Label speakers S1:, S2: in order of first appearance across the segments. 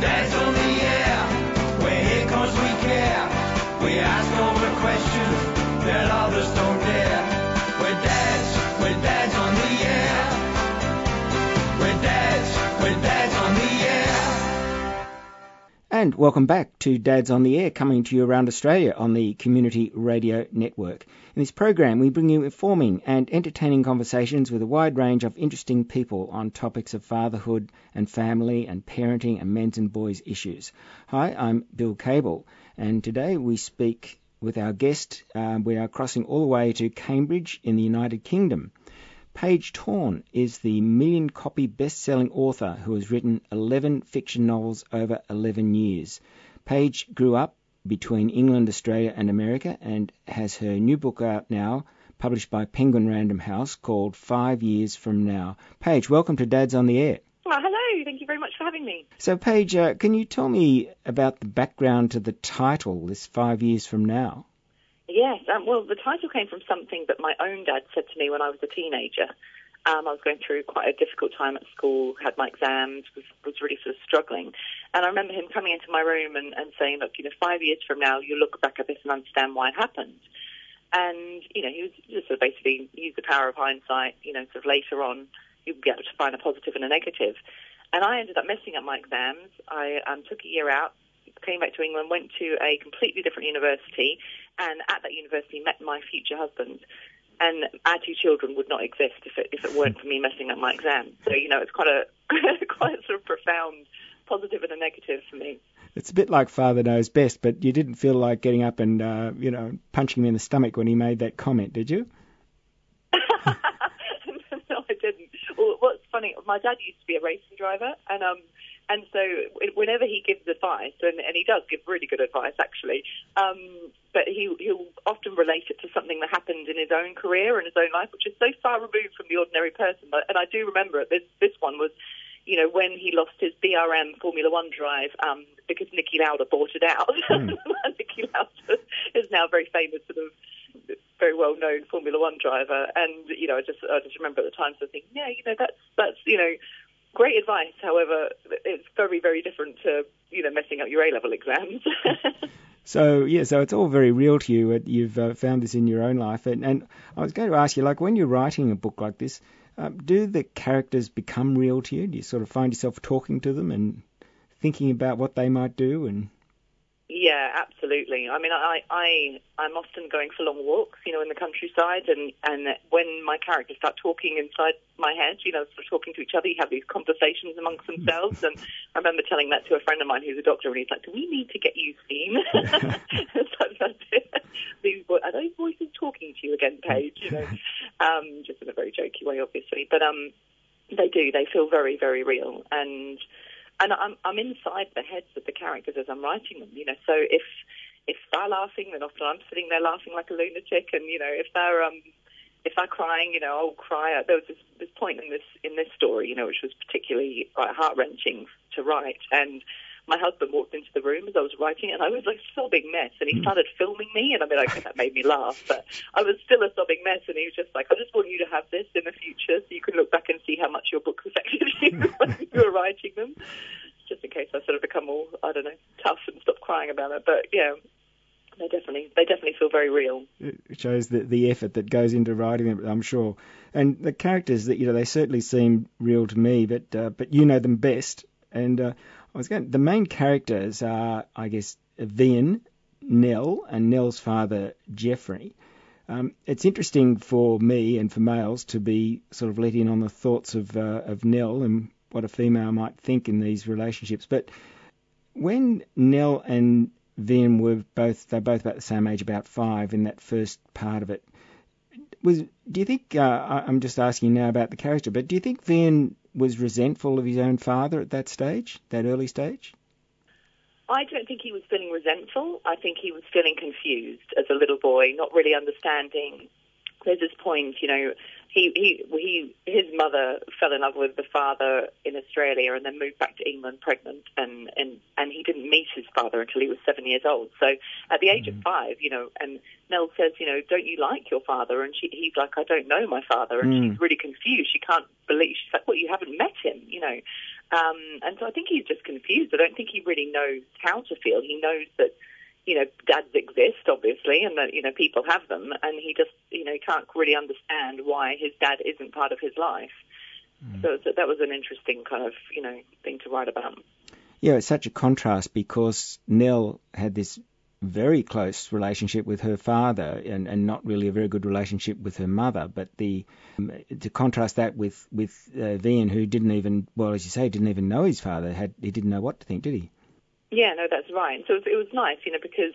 S1: Dad's
S2: And welcome back to Dads on the Air, coming to you around Australia on the Community Radio Network. In this program, we bring you informing and entertaining conversations with a wide range of interesting people on topics of fatherhood and family and parenting and men's and boys' issues. Hi, I'm Bill Kable, and today we speak with our guest. Uh, we are crossing all the way to Cambridge in the United Kingdom. Paige Toon is the million copy best selling author who has written 11 fiction novels over 11 years. Paige grew up between England, Australia, and America and has her new book out now, published by Penguin Random House, called Five Years From Now. Paige, welcome to Dads on the Air.
S3: Well, hello. Thank you very much for having me.
S2: So, Paige, uh, can you tell me about the background to the title, this Five Years From Now?
S3: Yes. Um, well, the title came from something that my own dad said to me when I was a teenager. Um, I was going through quite a difficult time at school, had my exams, was, was really sort of struggling. And I remember him coming into my room and, and saying, look, you know, five years from now, you'll look back at this and understand why it happened. And, you know, he was just sort of basically use the power of hindsight, you know, sort of later on, you'll be able to find a positive and a negative. And I ended up messing up my exams. I um, took a year out, came back to England, went to a completely different university, and at that university met my future husband. And our two children would not exist if it, if it weren't for me messing up my exam. So, you know, it's quite a, quite a sort of profound positive and a negative for me.
S2: It's a bit like Father Knows Best, but you didn't feel like getting up and, uh, you know, punching him in the stomach when he made that comment, did you?
S3: no, I didn't. Well, what's funny, my dad used to be a racing driver, and um, and so whenever he gives advice, and, and he does give really good advice actually, um, but he he'll often relate it to something that happened in his own career and his own life, which is so far removed from the ordinary person. And I do remember it. This this one was, you know, when he lost his BRM Formula One drive um, because Niki Lauda bought it out.
S2: Mm.
S3: Niki Lauda is now a very famous sort of very well known Formula One driver, and you know, I just I just remember at the time, so thinking, yeah, you know, that's that's you know, great advice. However, it's very very different to you know messing up your A level exams.
S2: So yeah, so it's all very real to you. You've uh, found this in your own life, and, and I was going to ask you, like, when you're writing a book like this, um, do the characters become real to you? Do you sort of find yourself talking to them and thinking about what they might do? And
S3: Yeah, absolutely. I mean, I, I, I'm often going for long walks, you know, in the countryside, and, and when my characters start talking inside my head, you know, sort of talking to each other, you have these conversations amongst themselves. And I remember telling that to a friend of mine who's a doctor, and he's like, "Do we need to get you seen?" These are those voices talking to you again, Paige? You know, um, just in a very jokey way, obviously, but um, they do. They feel very, very real, and and I'm I'm inside the heads of the characters as I'm writing them. You know, so if if they're laughing, then often I'm sitting there laughing like a lunatic, and you know, if they're um if they're crying, you know, I'll cry. There was this, this point in this in this story, you know, which was particularly heart wrenching to write, and my husband walked into the room as I was writing it, and I was like a sobbing mess, and he started filming me, and I mean, like, that made me laugh, but I was still a sobbing mess, and he was just like, I just want you to have this in the future, so you can look back and see how much your books affected you when you were writing them, just in case I sort of become all I don't know tough and stop crying about it, but yeah. They definitely, they definitely feel very real.
S2: it shows the the effort that goes into writing them, I'm sure. And the characters that you know, they certainly seem real to me, but uh, but you know them best. And uh, I was going. The main characters are, I guess, Vian, Nell, and Nell's father Jeffrey. Um, it's interesting for me and for males to be sort of let in on the thoughts of uh, of Nell and what a female might think in these relationships. But when Nell and Vian were both they're both about the same age, about five, in that first part of it. Was do you think? Uh, I'm just asking now about the character, but do you think Vian was resentful of his own father at that stage, that early stage?
S3: I don't think he was feeling resentful. I think he was feeling confused as a little boy, not really understanding. There's this point, you know, he he he his mother fell in love with the father in Australia and then moved back to England pregnant, and and and he didn't meet his father until he was seven years old. So at the age of five, you know, and Nell says, you know, don't you like your father? And she, he's like, I don't know my father, and
S2: Mm.
S3: she's really confused. She can't believe. She's like, well, you haven't met him, you know. Um, and so I think he's just confused. I don't think he really knows how to feel. He knows that, you know, dads exist, obviously, and that, you know, people have them. And he just, you know, he can't really understand why his dad isn't part of his life. Mm. So, so that was an interesting kind of, you know, thing to write about.
S2: Yeah, it's such a contrast because Nell had this very close relationship with her father and, and not really a very good relationship with her mother. But the um, to contrast that with with uh, Vian, who didn't even well, as you say, didn't even know his father. Had he didn't know what to think, did he?
S3: Yeah, no, that's right. So it was, it was nice, you know, because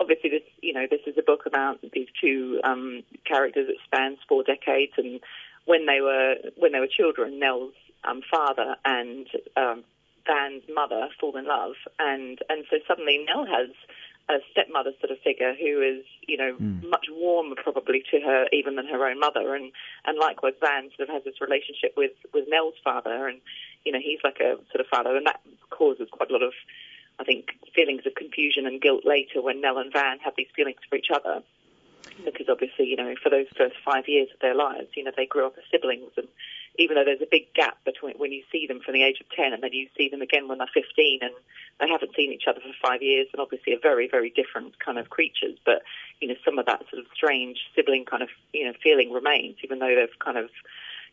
S3: obviously this you know this is a book about these two um, characters that spans four decades, and when they were when they were children, Nell's um, father and um, Van's mother fall in love, and and so suddenly Nell has a stepmother sort of figure who is, you know, mm. much warmer probably to her even than her own mother, and and likewise Van sort of has this relationship with with Nell's father, and you know he's like a sort of father, and that causes quite a lot of, I think, feelings of confusion and guilt later when Nell and Van have these feelings for each other, because obviously you know for those first five years of their lives, you know they grew up as siblings and even though there's a big gap between when you see them from the age of 10 and then you see them again when they're 15 and they haven't seen each other for five years and obviously are very, very different kind of creatures. But, you know, some of that sort of strange sibling kind of, you know, feeling remains, even though they've kind of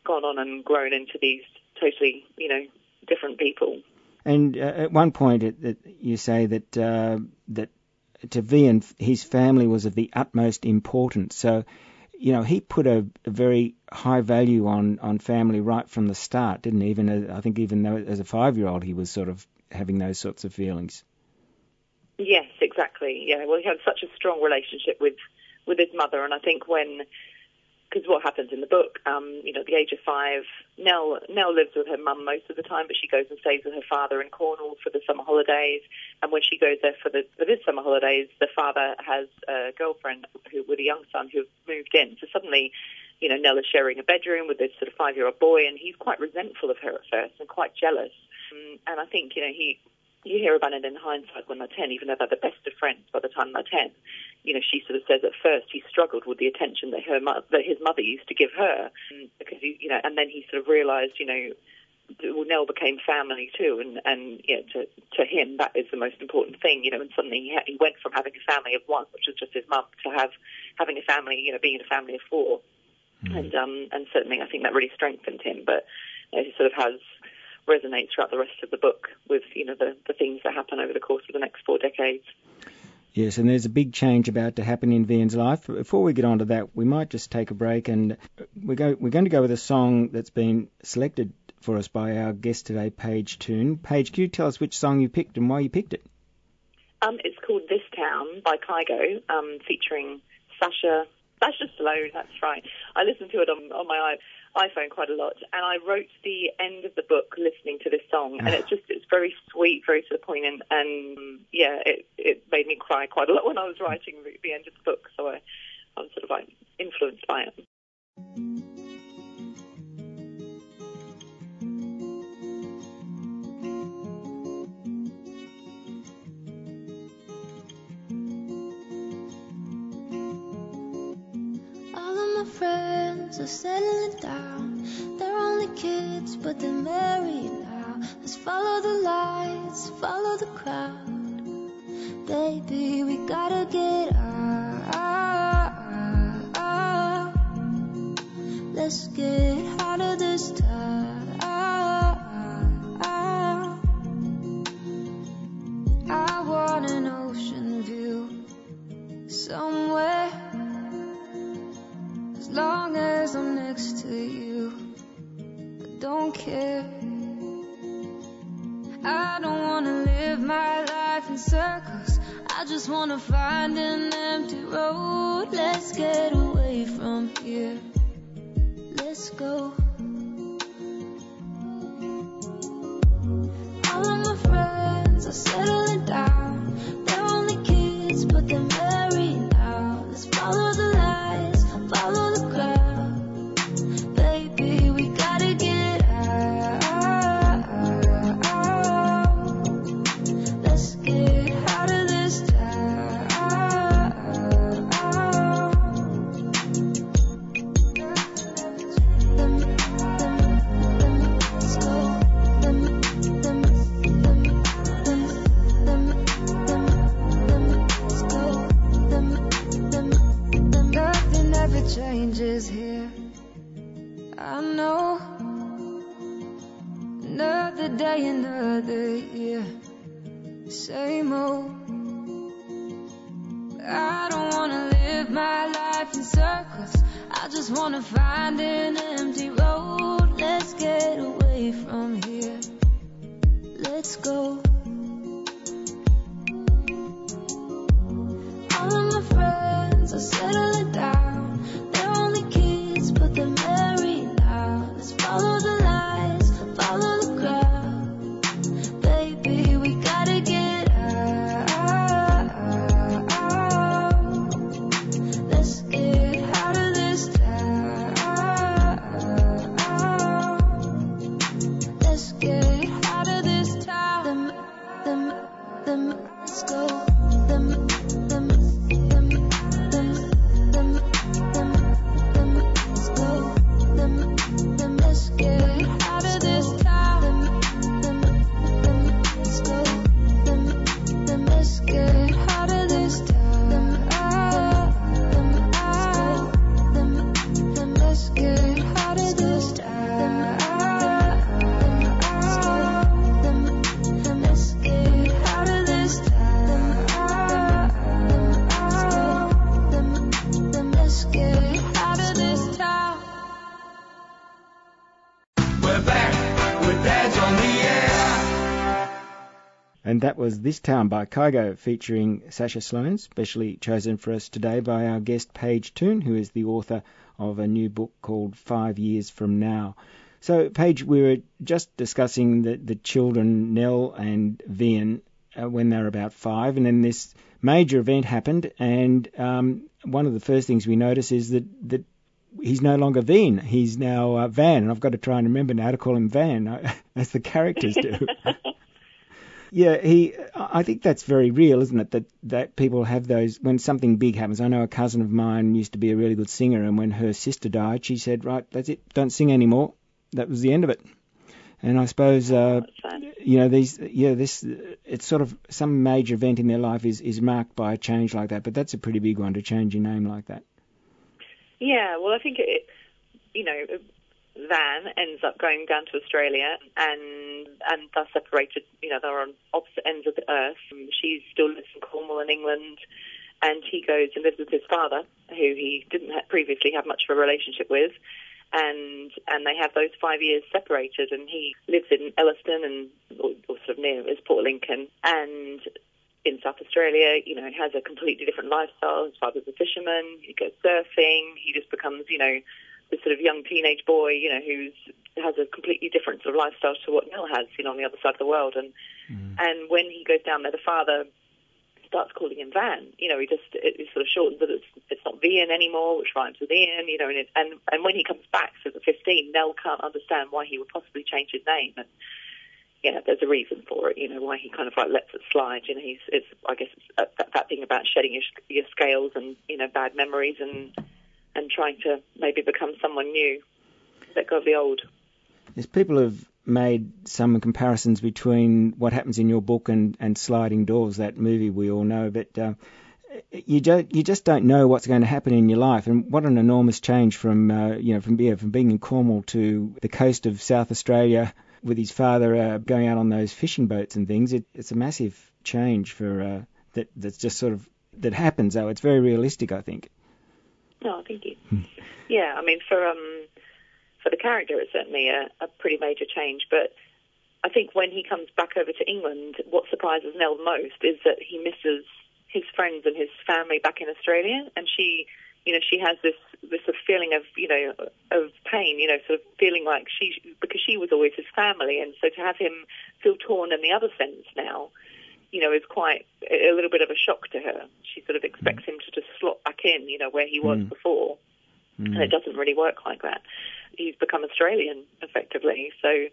S3: gone on and grown into these totally, you know, different people.
S2: And uh, at one point, it, it, you say that uh, that to Vian, his family was of the utmost importance. So you know, he put a, a, very high value on, on family right from the start, didn't he? Even I think even though as a five year old he was sort of having those sorts of feelings.
S3: Yes, exactly. Yeah, well, he had such a strong relationship with with his mother, and I think when because what happens in the book, um, you know, at the age of five, Nell Nell lives with her mum most of the time, but she goes and stays with her father in Cornwall for the summer holidays. And when she goes there for the for this summer holidays, the father has a girlfriend who with a young son who've moved in. So suddenly, you know, Nell is sharing a bedroom with this sort of five year old boy, and he's quite resentful of her at first and quite jealous. Um, and I think you know he you hear about it in hindsight when they're 10, even though they're the best of friends by the time they're 10. You know, she sort of says at first he struggled with the attention that her mo- that his mother used to give her, mm, because he, you know, and then he sort of realised, you know, well, Nell became family too, and and you know, to to him that is the most important thing, you know. And suddenly he, ha- he went from having a family of one, which was just his mum, to have having a family, you know, being in a family of four, mm. and um and certainly I think that really strengthened him. But you know, he sort of has resonates throughout the rest of the book with you know the, the things that happen over the course of the next four decades.
S2: Yes, and there's a big change about to happen in Vian's life. Before we get on to that, we might just take a break and we go, we're going to go with a song that's been selected for us by our guest today, Paige Toon. Paige, can you tell us which song you picked and why you picked it?
S3: Um, it's called This Town by Kygo, um, featuring Sasha Sasha Sloan. That's right. I listened to it on, on my iPhone quite a lot, and I wrote the end of the book listening to this song, and it's just it's very sweet, very to the point, and, and yeah, it it made me cry quite a lot when I was writing the end of the book, so I, I was sort of like influenced by it.
S4: Are settling down. They're only kids, but they're married now. Let's follow the lights, follow the crowd. Baby, we gotta get out. Let's get out of this town. Care. I don't wanna live my life in circles. I just wanna find an empty road. Let's get away from here. Let's go. All of my friends are settling
S2: that was This Town by Kygo featuring Sasha Sloan, specially chosen for us today by our guest Paige Toon, who is the author of a new book called Five Years From Now. So, Paige, we were just discussing the, the children, Nell and Vian, uh, when they were about five, and then this major event happened, and um, one of the first things we notice is that, that he's no longer Veen, he's now uh, Van, and I've got to try and remember now to call him Van, as the characters do. Yeah, he. I think that's very real, isn't it? That that people have those when something big happens. I know a cousin of mine used to be a really good singer, and when her sister died, she said, "Right, that's it. Don't sing anymore." That was the end of it. And I suppose, uh, you know, these, yeah, this, it's sort of some major event in their life is is marked by a change like that. But that's a pretty big one to change your name like that.
S3: Yeah, well, I think it, you know, Van ends up going down to Australia, and and thus separated. You know, they're on opposite ends of the earth. Um, she still lives in Cornwall in England, and he goes and lives with his father, who he didn't previously have much of a relationship with. And and they have those five years separated, and he lives in Elliston and or, or sort of near is Port Lincoln, and in South Australia, you know, has a completely different lifestyle. His father's a fisherman. He goes surfing. He just becomes, you know, this sort of young teenage boy, you know, who's has a completely different sort of lifestyle to what Nell has, you know, on the other side of the world. And mm. and when he goes down there, the father starts calling him Van. You know, he just it, it sort of shortens it. It's, it's not Vian anymore, which rhymes with Ian. You know, and it, and and when he comes back, so at 15, Nell can't understand why he would possibly change his name. And yeah, there's a reason for it. You know, why he kind of like lets it slide. You know, he's it's I guess it's that, that, that thing about shedding your, your scales and you know bad memories and and trying to maybe become someone new. Let go of the old.
S2: Yes, people have made some comparisons between what happens in your book and, and Sliding Doors, that movie we all know, but uh, you don't you just don't know what's going to happen in your life, and what an enormous change from uh, you know from yeah, from being in Cornwall to the coast of South Australia with his father uh, going out on those fishing boats and things. It, it's a massive change for uh, that that's just sort of that happens. Though it's very realistic, I think.
S3: No, thank you. yeah, I mean, for um, for the character, it's certainly a, a pretty major change. But I think when he comes back over to England, what surprises Nell most is that he misses his friends and his family back in Australia, and she, you know, she has this this sort of feeling of you know of pain, you know, sort of feeling like she because she was always his family, and so to have him feel torn in the other sense now you know, is quite a little bit of a shock to her. She sort of expects him to just slot back in, you know, where he was
S2: Mm.
S3: before, and it doesn't really work like that. He's become Australian effectively, so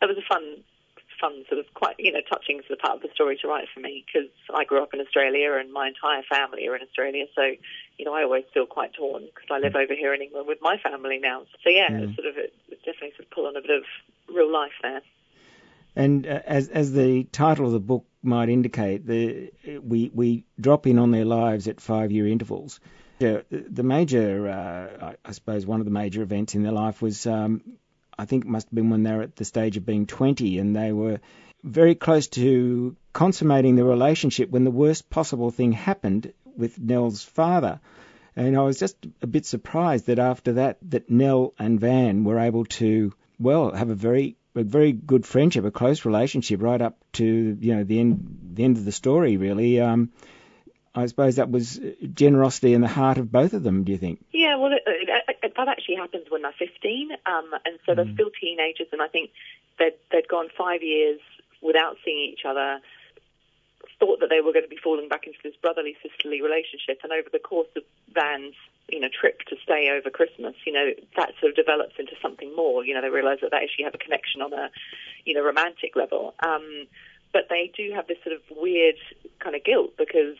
S3: that was a fun, fun sort of quite, you know, touching sort of part of the story to write for me because I grew up in Australia and my entire family are in Australia, so you know, I always feel quite torn because I live over here in England with my family now. So yeah,
S2: Mm.
S3: it's sort of it, it definitely sort of pull on a bit of real life there.
S2: And uh, as as the title of the book might indicate, the we we drop in on their lives at five year intervals. The, the major, uh, I, suppose, one of the major events in their life was, um, I think it must have been when they were at the stage of being 20, and they were very close to consummating the relationship when the worst possible thing happened with Nell's father. And I was just a bit surprised that after that, that Nell and Van were able to, well, have a very a very good friendship, a close relationship, right up to you know the end the end of the story. Really, um, I suppose that was generosity in the heart of both of them. Do you think?
S3: Yeah, well, it, it, it, that actually happens when they're 15, um, and so they're still teenagers, and I think they'd, they'd gone five years without seeing each other, thought that they were going to be falling back into this brotherly sisterly relationship, and over the course of Van's you know trip to stay over Christmas, you know that sort of develops into something more. You know they realise that they actually have a connection on a you know romantic level. Um, but they do have this sort of weird kind of guilt because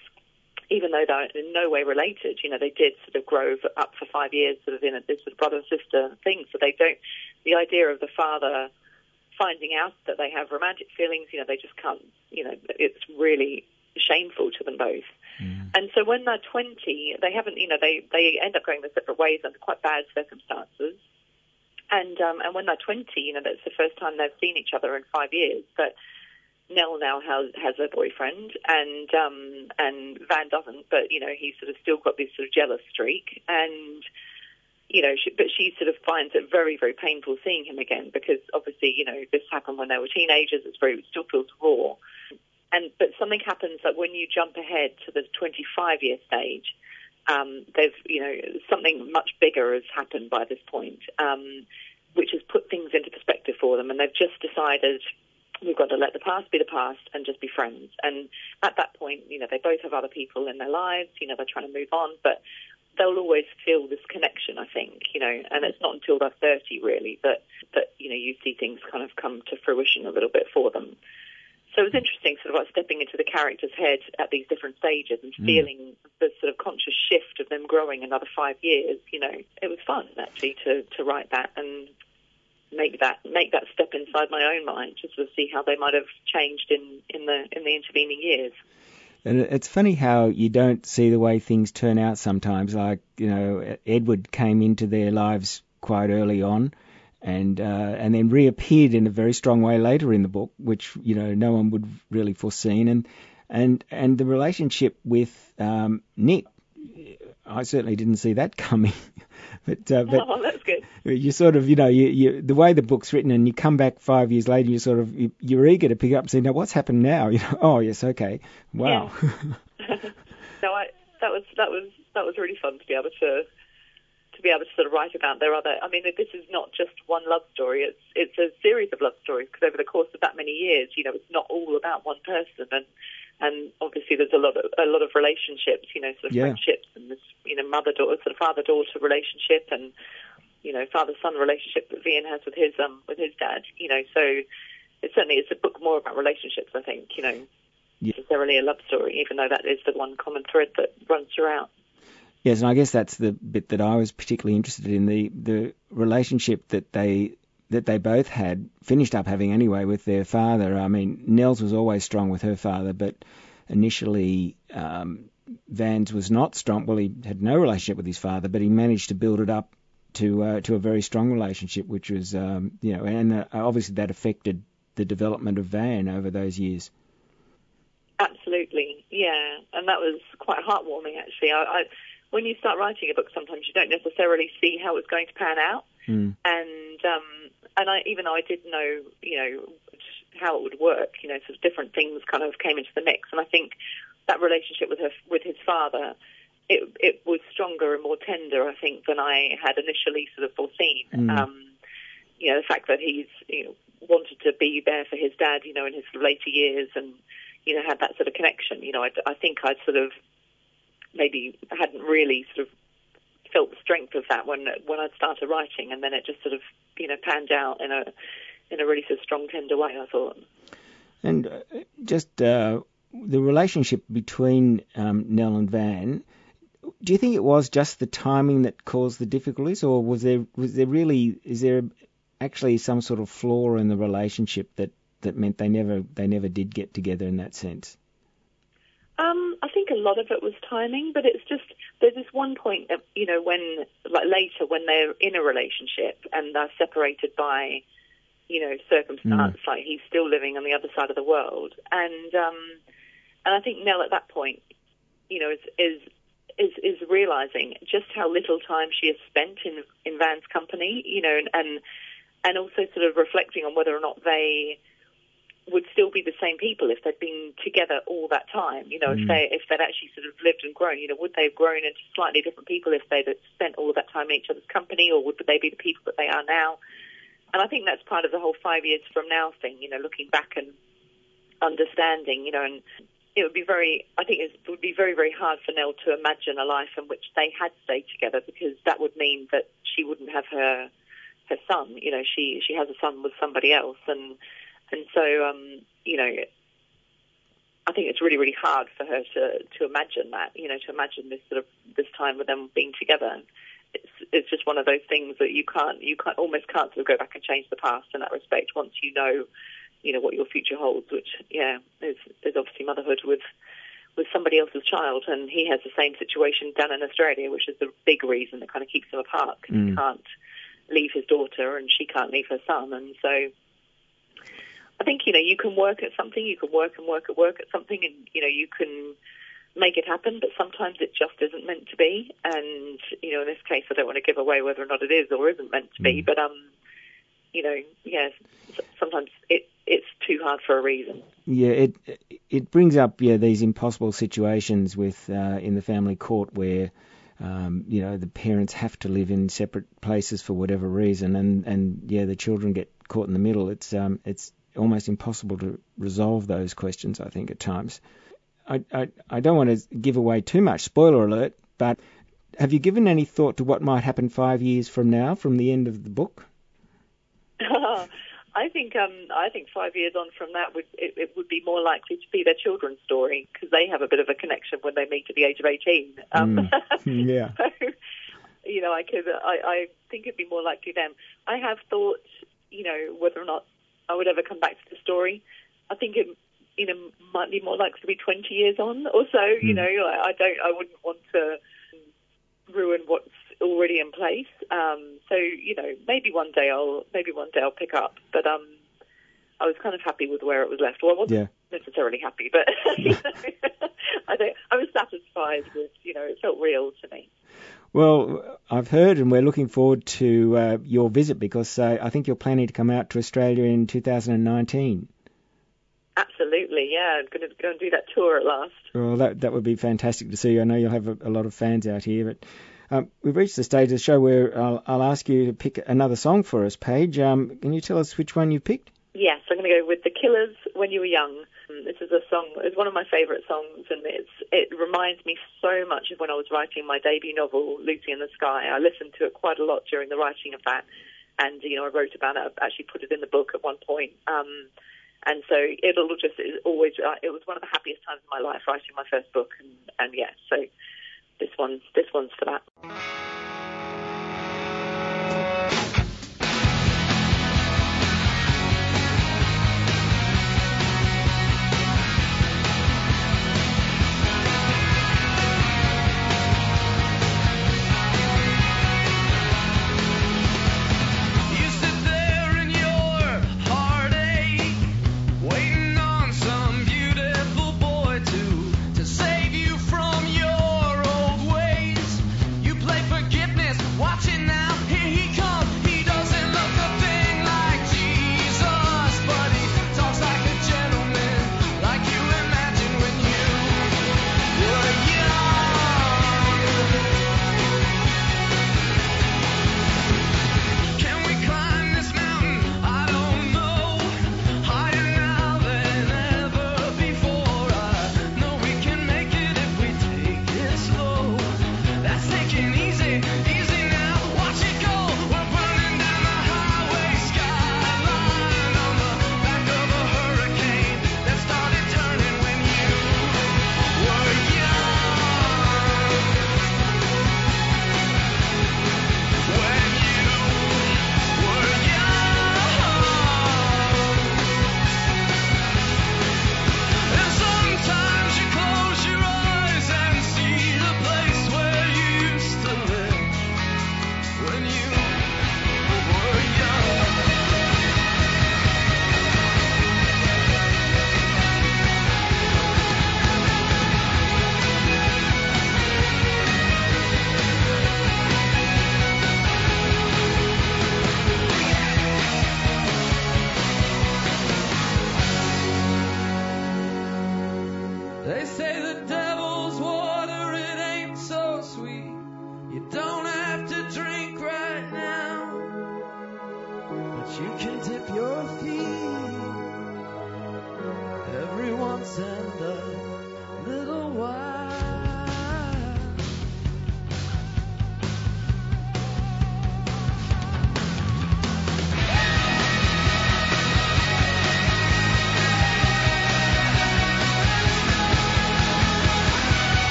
S3: even though they're in no way related, you know, they did sort of grow up for five years sort of in a, this sort of brother and sister thing. So they don't, the idea of the father finding out that they have romantic feelings, you know, they just can't, you know, it's really shameful to them both.
S2: Mm.
S3: And so when they're 20, they haven't, you know, they, they end up going their separate ways under quite bad circumstances. And um, and when they're 20, you know, that's the first time they've seen each other in five years. But Nell now has has a boyfriend, and um, and Van doesn't. But you know, he's sort of still got this sort of jealous streak, and you know, she, but she sort of finds it very very painful seeing him again because obviously you know this happened when they were teenagers. It's very it still feels raw, and but something happens that when you jump ahead to the 25 year stage. Um, there's, you know, something much bigger has happened by this point, um, which has put things into perspective for them, and they've just decided we've got to let the past be the past and just be friends. And at that point, you know, they both have other people in their lives, you know, they're trying to move on, but they'll always feel this connection, I think, you know, and it's not until they're 30 really that, that, you know, you see things kind of come to fruition a little bit for them. So it was interesting sort of like stepping into the character's head at these different stages and
S2: Mm.
S3: feeling the sort of conscious shift of them growing another five years, you know, it was fun actually to, to write that and make that make that step inside my own mind to sort of see how they might have changed in, in the in the intervening years.
S2: And it's funny how you don't see the way things turn out sometimes. Like, you know, Edward came into their lives quite early on and uh, and then reappeared in a very strong way later in the book, which, you know, no one would really foreseen. And and and the relationship with um, Nick, I certainly didn't see that coming. but uh, but
S3: oh, that's good.
S2: you sort of, you know, you, you the way the book's written, and you come back five years later, you sort of you, you're eager to pick up and say, now what's happened now? You know, oh yes, okay, wow. Yeah.
S3: no, I that was that was that was really fun to be able to to be able to sort of write about their other. I mean, this is not just one love story; it's it's a series of love stories because over the course of that many years, you know, it's not all about one person, and and obviously there's a lot of a lot of relationships, you know, sort of
S2: Yeah.
S3: friendships and this, you know, mother daughter, sort of father daughter relationship, and you know, father son relationship that Vian has with his um with his dad, you know, so. It certainly is a book more about relationships, I think, you know,
S2: Yeah.
S3: necessarily a love story, even though that is the one common thread that runs throughout.
S2: Yes, and I guess that's the bit that I was particularly interested in the the relationship that they that they both had finished up having anyway with their father. I mean, Nels was always strong with her father, but initially um, Vans was not strong. Well, he had no relationship with his father, but he managed to build it up to uh, to a very strong relationship, which was um, you know, and uh, obviously that affected the development of Van over those years.
S3: Absolutely, yeah, and that was quite heartwarming actually. I, I, when you start writing a book, sometimes you don't necessarily see how it's going to pan out,
S2: Mm.
S3: and um, and I, even though I did know, you know, how it would work, you know, sort of different things kind of came into the mix, and I think that relationship with her with his father. It, it was stronger and more tender, I think, than I had initially sort of foreseen.
S2: Mm.
S3: Um, you know, the fact that he's you know, wanted to be there for his dad, you know, in his later years, and you know, had that sort of connection. You know, I, I think I'd sort of maybe hadn't really sort of felt the strength of that when when I'd started writing, and then it just sort of you know panned out in a in a really sort of strong, tender way. I thought.
S2: And uh, just uh, the relationship between um, Nell and Van. Do you think it was just the timing that caused the difficulties, or was there was there really is there actually some sort of flaw in the relationship that, that meant they never they never did get together in that sense?
S3: Think a lot of it was timing, but it's just there's this one point that you know when like later when they're in a relationship and they're separated by you know circumstance,
S2: Mm.
S3: like he's still living on the other side of the world, and um, and I think Nell at that point, you know, is is is, is realizing just how little time she has spent in in Van's company, you know, and and, and also sort of reflecting on whether or not they would still be the same people if they'd been together all that time. You know,
S2: Mm.
S3: if they if they'd actually sort of lived and grown, you know, would they have grown into slightly different people if they'd spent all of that time in each other's company, or would they be the people that they are now? And I think that's part of the whole five years from now thing. You know, looking back and understanding. You know, and it would be very. I think it would be very very hard for Nell to imagine a life in which they had stayed together because that would mean that she wouldn't have her her son. You know, she she has a son with somebody else, and and so um, you know, I think it's really really hard for her to to imagine that. You know, to imagine this sort of this time with them being together. It's it's just one of those things that you can't you can't almost can't sort of go back and change the past in that respect once you know you know what your future holds. Which yeah, is is obviously motherhood with with somebody else's child, and he has the same situation down in Australia, which is the big reason that kind of keeps them apart. 'cause He
S2: Mm.
S3: can't leave his daughter, and she can't leave her son, and so I think you know you can work at something, you can work and work at work at something, and you know you can make it happen. But sometimes it just isn't meant to be, and you know in this case I don't want to give away whether or not it is or isn't meant to be.
S2: Mm.
S3: But um, you know, yes, s- sometimes it it's too hard for a reason.
S2: Yeah, it it brings up yeah these impossible situations with uh, in the family court where um, you know the parents have to live in separate places for whatever reason, and and yeah the children get caught in the middle. It's um it's almost impossible to resolve those questions. I think at times. I I, I don't want to give away too much. Spoiler alert, but have you given any thought to what might happen five years from now, from the end of the book?
S3: I think um, I think five years on from that would it, it would be more likely to be their children's story because they have a bit of a connection when they meet at the age of eighteen. Um,
S2: Yeah.
S3: so, you know, I could I, I think it'd be more likely then. I have thought, you know, whether or not I would ever come back to the story. I think it you know might be more likely to be twenty years on or so. You
S2: Mm.
S3: know, I, I don't I wouldn't want to ruin what's already in place. Um, so you know, maybe one day I'll maybe one day I'll pick up. But um, I was kind of happy with where it was left. Well, I wasn't
S2: Yeah.
S3: necessarily happy, but you know, I don't. I was satisfied with you know it felt real to me.
S2: Well, I've heard, and we're looking forward to uh, your visit because uh, I think you're planning to come out to Australia in 2019.
S3: Absolutely, yeah. I'm going to go and do that tour at last.
S2: Well, that that would be fantastic to see. You. I know you'll have a, a lot of fans out here, but um, we've reached the stage of the show where I'll, I'll ask you to pick another song for us, Paige. Um, can you tell us which one you picked?
S3: Yes, I'm going to go with The Killers When You Were Young. Um, This is a song, it's one of my favourite songs, and it's it reminds me so much of when I was writing my debut novel, Lucy in the Sky. I listened to it quite a lot during the writing of that, and, you know, I wrote about it, I actually put it in the book at one point. Um, and so it'll just, it always, uh, it was one of the happiest times of my life writing my first book, and, and yeah, so this one, this one's for that.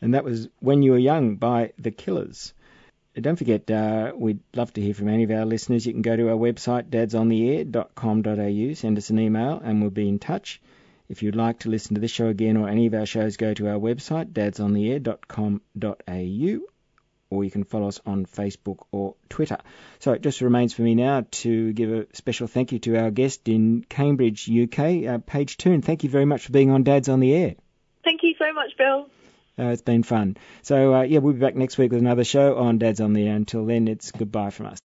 S1: And
S2: that was When You Were Young by The Killers. Don't forget, uh, we'd love to hear from any of our listeners. You can go to our website, dadsontheair.com.au, send us an email, and we'll be in touch. If you'd like to listen to this show again or any of our shows, go to our website, dadsontheair.com.au, or you can follow us on Facebook or Twitter. So it just remains for me now to give a special thank you to our guest in Cambridge, UK, uh, Paige Toon. Thank you very much for being on Dads on the Air.
S3: Thank you so much, Bill.
S2: Uh, it's been fun. So, uh, yeah, we'll be back next week with another show on Dads on the Air. Until then, it's goodbye from us.